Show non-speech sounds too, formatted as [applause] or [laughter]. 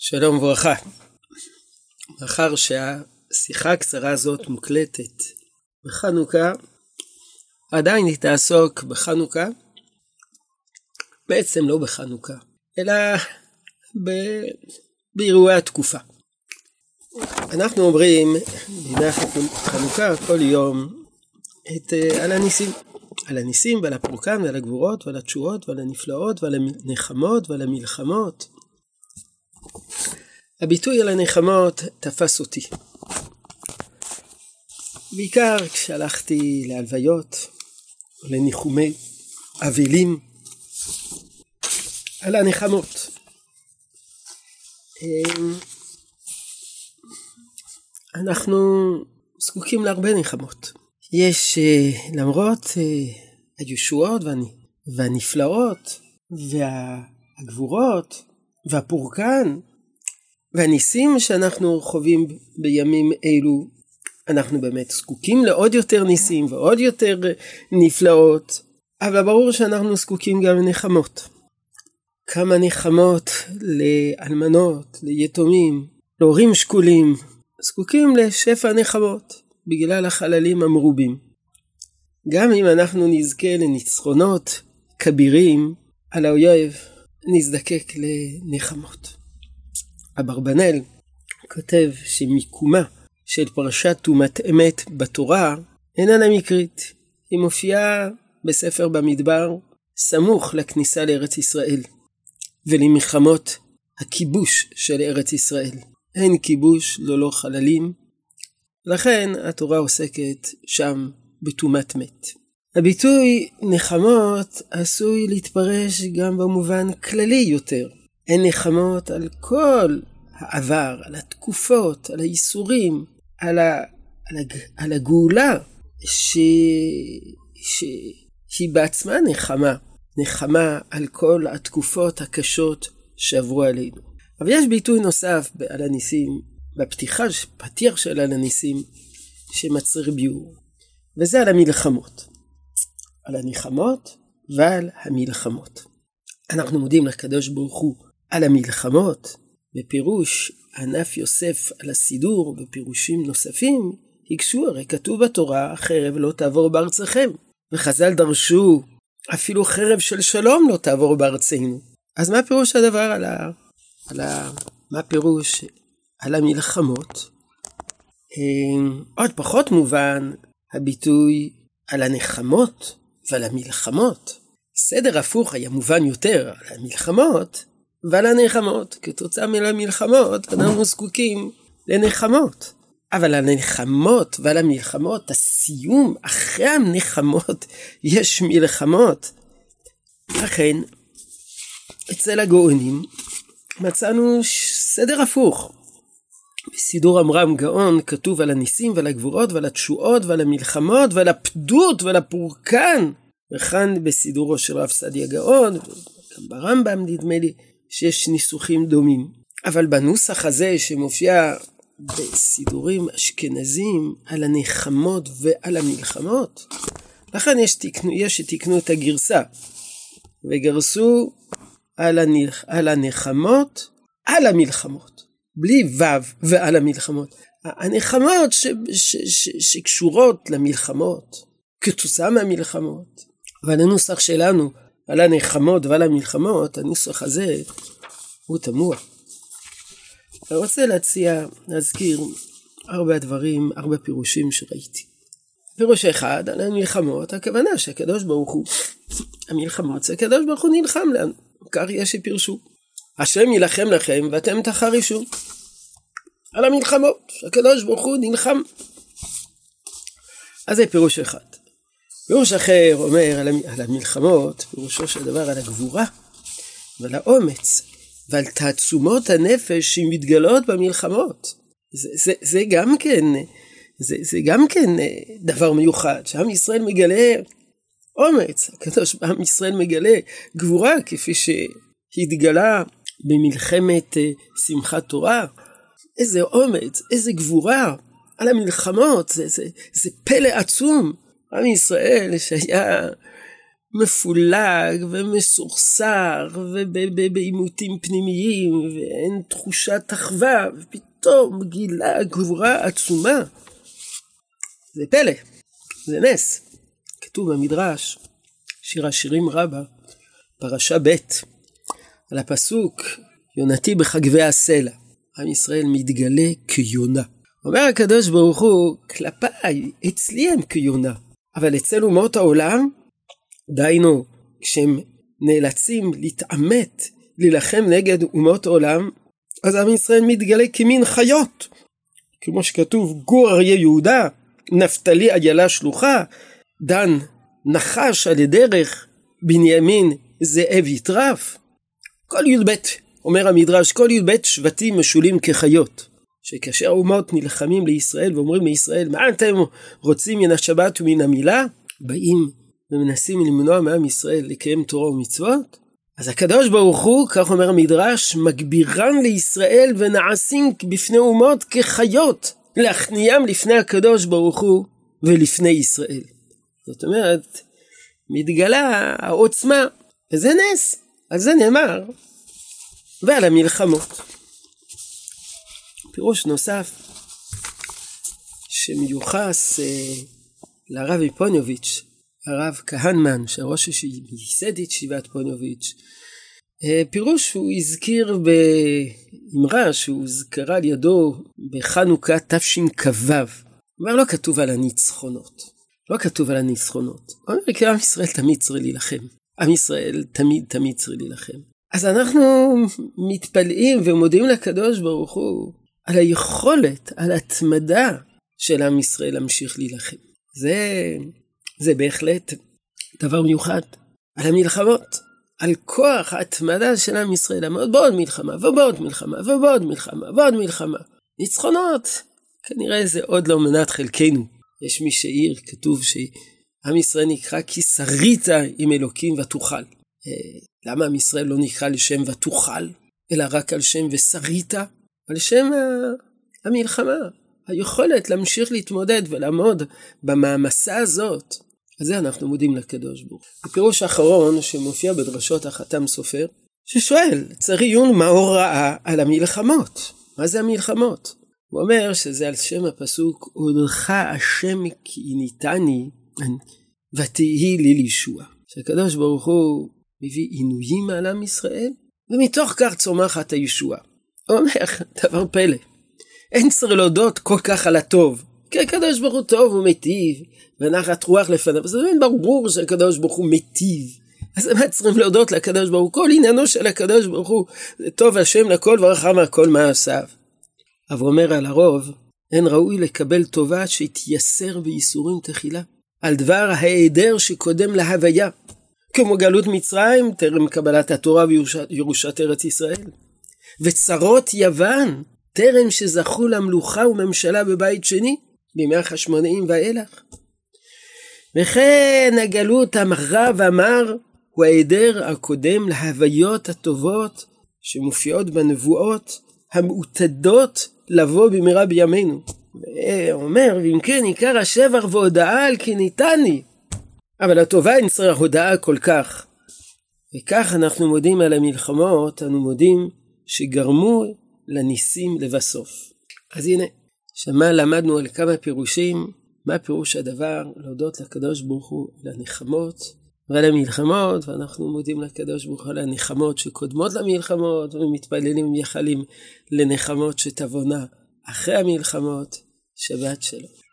שלום וברכה. מאחר שהשיחה הקצרה הזאת מוקלטת בחנוכה, עדיין היא תעסוק בחנוכה, בעצם לא בחנוכה, אלא ב... באירועי התקופה. אנחנו אומרים בימי חנוכה כל יום את, uh, על הניסים. על הניסים ועל הפורקן ועל הגבורות ועל התשועות ועל הנפלאות ועל הנחמות ועל המלחמות. הביטוי על הנחמות תפס אותי. בעיקר כשהלכתי להלוויות, לניחומי אבלים, על הנחמות. אמ, אנחנו זקוקים להרבה נחמות. יש, אה, למרות אה, הישועות והנפלאות והגבורות והפורקן והניסים שאנחנו חווים בימים אלו, אנחנו באמת זקוקים לעוד יותר ניסים ועוד יותר נפלאות, אבל ברור שאנחנו זקוקים גם לנחמות. כמה נחמות לאלמנות, ליתומים, להורים שכולים, זקוקים לשפע נחמות בגלל החללים המרובים. גם אם אנחנו נזכה לניצחונות כבירים על האויב, נזדקק לנחמות. אברבנאל כותב שמיקומה של פרשת טומאת אמת בתורה איננה מקרית. היא מופיעה בספר במדבר סמוך לכניסה לארץ ישראל ולמלחמות הכיבוש של ארץ ישראל. אין כיבוש ללא חללים, לכן התורה עוסקת שם בטומאת מת. הביטוי נחמות עשוי להתפרש גם במובן כללי יותר. הן נחמות על כל העבר, על התקופות, על הייסורים, על, ה, על, על הגאולה, ש, שהיא בעצמה נחמה, נחמה על כל התקופות הקשות שעברו עלינו. אבל יש ביטוי נוסף על הניסים, בפתיחה, פתיח של על הניסים, שמצריך ביור, וזה על המלחמות. על הנחמות ועל המלחמות. אנחנו מודים לקדוש ברוך הוא על המלחמות, בפירוש ענף יוסף על הסידור, בפירושים נוספים, הקשו, הרי כתוב בתורה, חרב לא תעבור בארצכם. וחז"ל דרשו, אפילו חרב של שלום לא תעבור בארצנו. אז מה פירוש הדבר על ה... על ה... מה פירוש על המלחמות? אה, עוד פחות מובן הביטוי על הנחמות ועל המלחמות. סדר הפוך היה מובן יותר על המלחמות ועל הנחמות. כתוצאה מהמלחמות אנחנו זקוקים לנחמות. אבל הנחמות ועל המלחמות, הסיום, אחרי הנחמות [laughs] יש מלחמות. לכן, אצל הגאונים מצאנו סדר הפוך. בסידור עמרם גאון כתוב על הניסים ועל הגבורות ועל התשועות ועל המלחמות ועל הפדות ועל הפורקן. וכאן בסידורו של רב סעדיה גאון, וגם ברמב"ם נדמה לי, שיש ניסוחים דומים. אבל בנוסח הזה שמופיע בסידורים אשכנזים על הנחמות ועל המלחמות, לכן יש, תקנו, יש שתיקנו את הגרסה וגרסו על, הנח, על הנחמות על המלחמות, בלי ו' ועל המלחמות. הנחמות ש, ש, ש, שקשורות למלחמות, כתוצאה מהמלחמות. אבל הנוסח שלנו על הנחמות ועל המלחמות, הנוסח הזה הוא תמוה. אני רוצה להציע, להזכיר ארבע דברים, ארבע פירושים שראיתי. פירוש אחד, על המלחמות, הכוונה שהקדוש ברוך הוא, המלחמות זה הקדוש ברוך הוא נלחם לנו, כך יש שפירשו. השם יילחם לכם ואתם תחרישו. על המלחמות, שהקדוש ברוך הוא נלחם. אז זה פירוש אחד. פירוש אחר אומר על המלחמות, פירושו של דבר על הגבורה ועל האומץ ועל תעצומות הנפש שמתגלות במלחמות. זה, זה, זה גם כן, זה, זה גם כן אה, דבר מיוחד, שעם ישראל מגלה אומץ, הקדוש עם ישראל מגלה גבורה כפי שהתגלה במלחמת אה, שמחת תורה. איזה אומץ, איזה גבורה על המלחמות, זה, זה, זה פלא עצום. עם ישראל שהיה מפולג ומסוכסר ובעימותים פנימיים ואין תחושת אחווה ופתאום גילה גבורה עצומה. זה פלא, זה נס. כתוב במדרש, שיר השירים רבה, פרשה ב', על הפסוק יונתי בחגבי הסלע. עם ישראל מתגלה כיונה. אומר הקדוש ברוך הוא, כלפיי, אצלי הם כיונה. אבל אצל אומות העולם, דהיינו, כשהם נאלצים להתעמת, להילחם נגד אומות העולם, אז עם ישראל מתגלה כמין חיות. כמו שכתוב, גור אריה יהודה, נפתלי איילה שלוחה, דן נחש על הדרך, בנימין זאב יטרף. כל י"ב, אומר המדרש, כל י"ב שבטים משולים כחיות. שכאשר האומות נלחמים לישראל ואומרים לישראל, מה אתם רוצים מן השבת ומן המילה? באים ומנסים למנוע מעם ישראל לקיים תורה ומצוות? אז הקדוש ברוך הוא, כך אומר המדרש, מגבירן לישראל ונעשים בפני אומות כחיות, להכניעם לפני הקדוש ברוך הוא ולפני ישראל. זאת אומרת, מתגלה העוצמה, וזה נס, על זה נאמר, ועל המלחמות. פירוש נוסף שמיוחס אה, לרב איפוניוביץ', הרב כהנמן, שהראש שייסד את ישיבת פוניוביץ', אה, פירוש שהוא הזכיר באמרה שהוזכרה על ידו בחנוכה תשכ"ו. כלומר לא כתוב על הניצחונות. לא כתוב על הניצחונות. הוא אומר כי עם ישראל תמיד צריך להילחם. עם ישראל תמיד תמיד צריך להילחם. אז אנחנו מתפלאים ומודים לקדוש ברוך הוא על היכולת, על התמדה של עם ישראל להמשיך להילחם. זה, זה בהחלט דבר מיוחד. על המלחמות, על כוח ההתמדה של עם ישראל, לעמוד בעוד מלחמה, ובעוד מלחמה, ובעוד מלחמה, ועוד מלחמה. ניצחונות, כנראה זה עוד לא מנת חלקנו. יש מי שהעיר, כתוב שעם ישראל נקרא כי שרית עם אלוקים ותוכל. אה, למה עם ישראל לא נקרא לשם ותוכל, אלא רק על שם ושרית? על שם המלחמה, היכולת להמשיך להתמודד ולעמוד במעמסה הזאת. על זה אנחנו מודים לקדוש ברוך הוא. הפירוש האחרון שמופיע בדרשות החתם סופר, ששואל, צריך עיון מה הוראה על המלחמות. מה זה המלחמות? הוא אומר שזה על שם הפסוק, עודך השם כי ניתני ותהי לי לישוע. שהקדוש ברוך הוא מביא עינויים על עם ישראל, ומתוך כך צומחת הישוע. הוא אומר, דבר פלא, אין צריך להודות כל כך על הטוב, כי הקדוש ברוך הוא טוב ומיטיב, ונחת רוח לפניו, זה ברור שהקדוש ברוך הוא מיטיב. אז מה צריכים להודות לקדוש ברוך הוא? כל עניינו של הקדוש ברוך הוא, זה טוב השם לכל ורחם על כל מעשיו. אבל אומר על הרוב, אין ראוי לקבל טובה שהתייסר בייסורים תחילה, על דבר ההיעדר שקודם להוויה, כמו גלות מצרים טרם קבלת התורה וירושת ארץ ישראל. וצרות יוון, טרם שזכו למלוכה וממשלה בבית שני, בימי החשמונאים ואילך. וכן הגלות המרה והמר הוא ההיעדר הקודם להוויות הטובות שמופיעות בנבואות המעוטדות לבוא במהרה בימינו. ואומר, ואם כן עיקר השבר והודאה על כי ניתני. אבל הטובה אין צריך הודאה כל כך. וכך אנחנו מודים על המלחמות, אנו מודים שגרמו לניסים לבסוף. אז הנה, שמה למדנו על כמה פירושים, מה פירוש הדבר להודות לקדוש ברוך הוא על הנחמות ועל המלחמות, ואנחנו מודים לקדוש ברוך הוא על הנחמות שקודמות למלחמות, ומתפללים ומייחלים לנחמות שתבונה אחרי המלחמות, שבת שלום.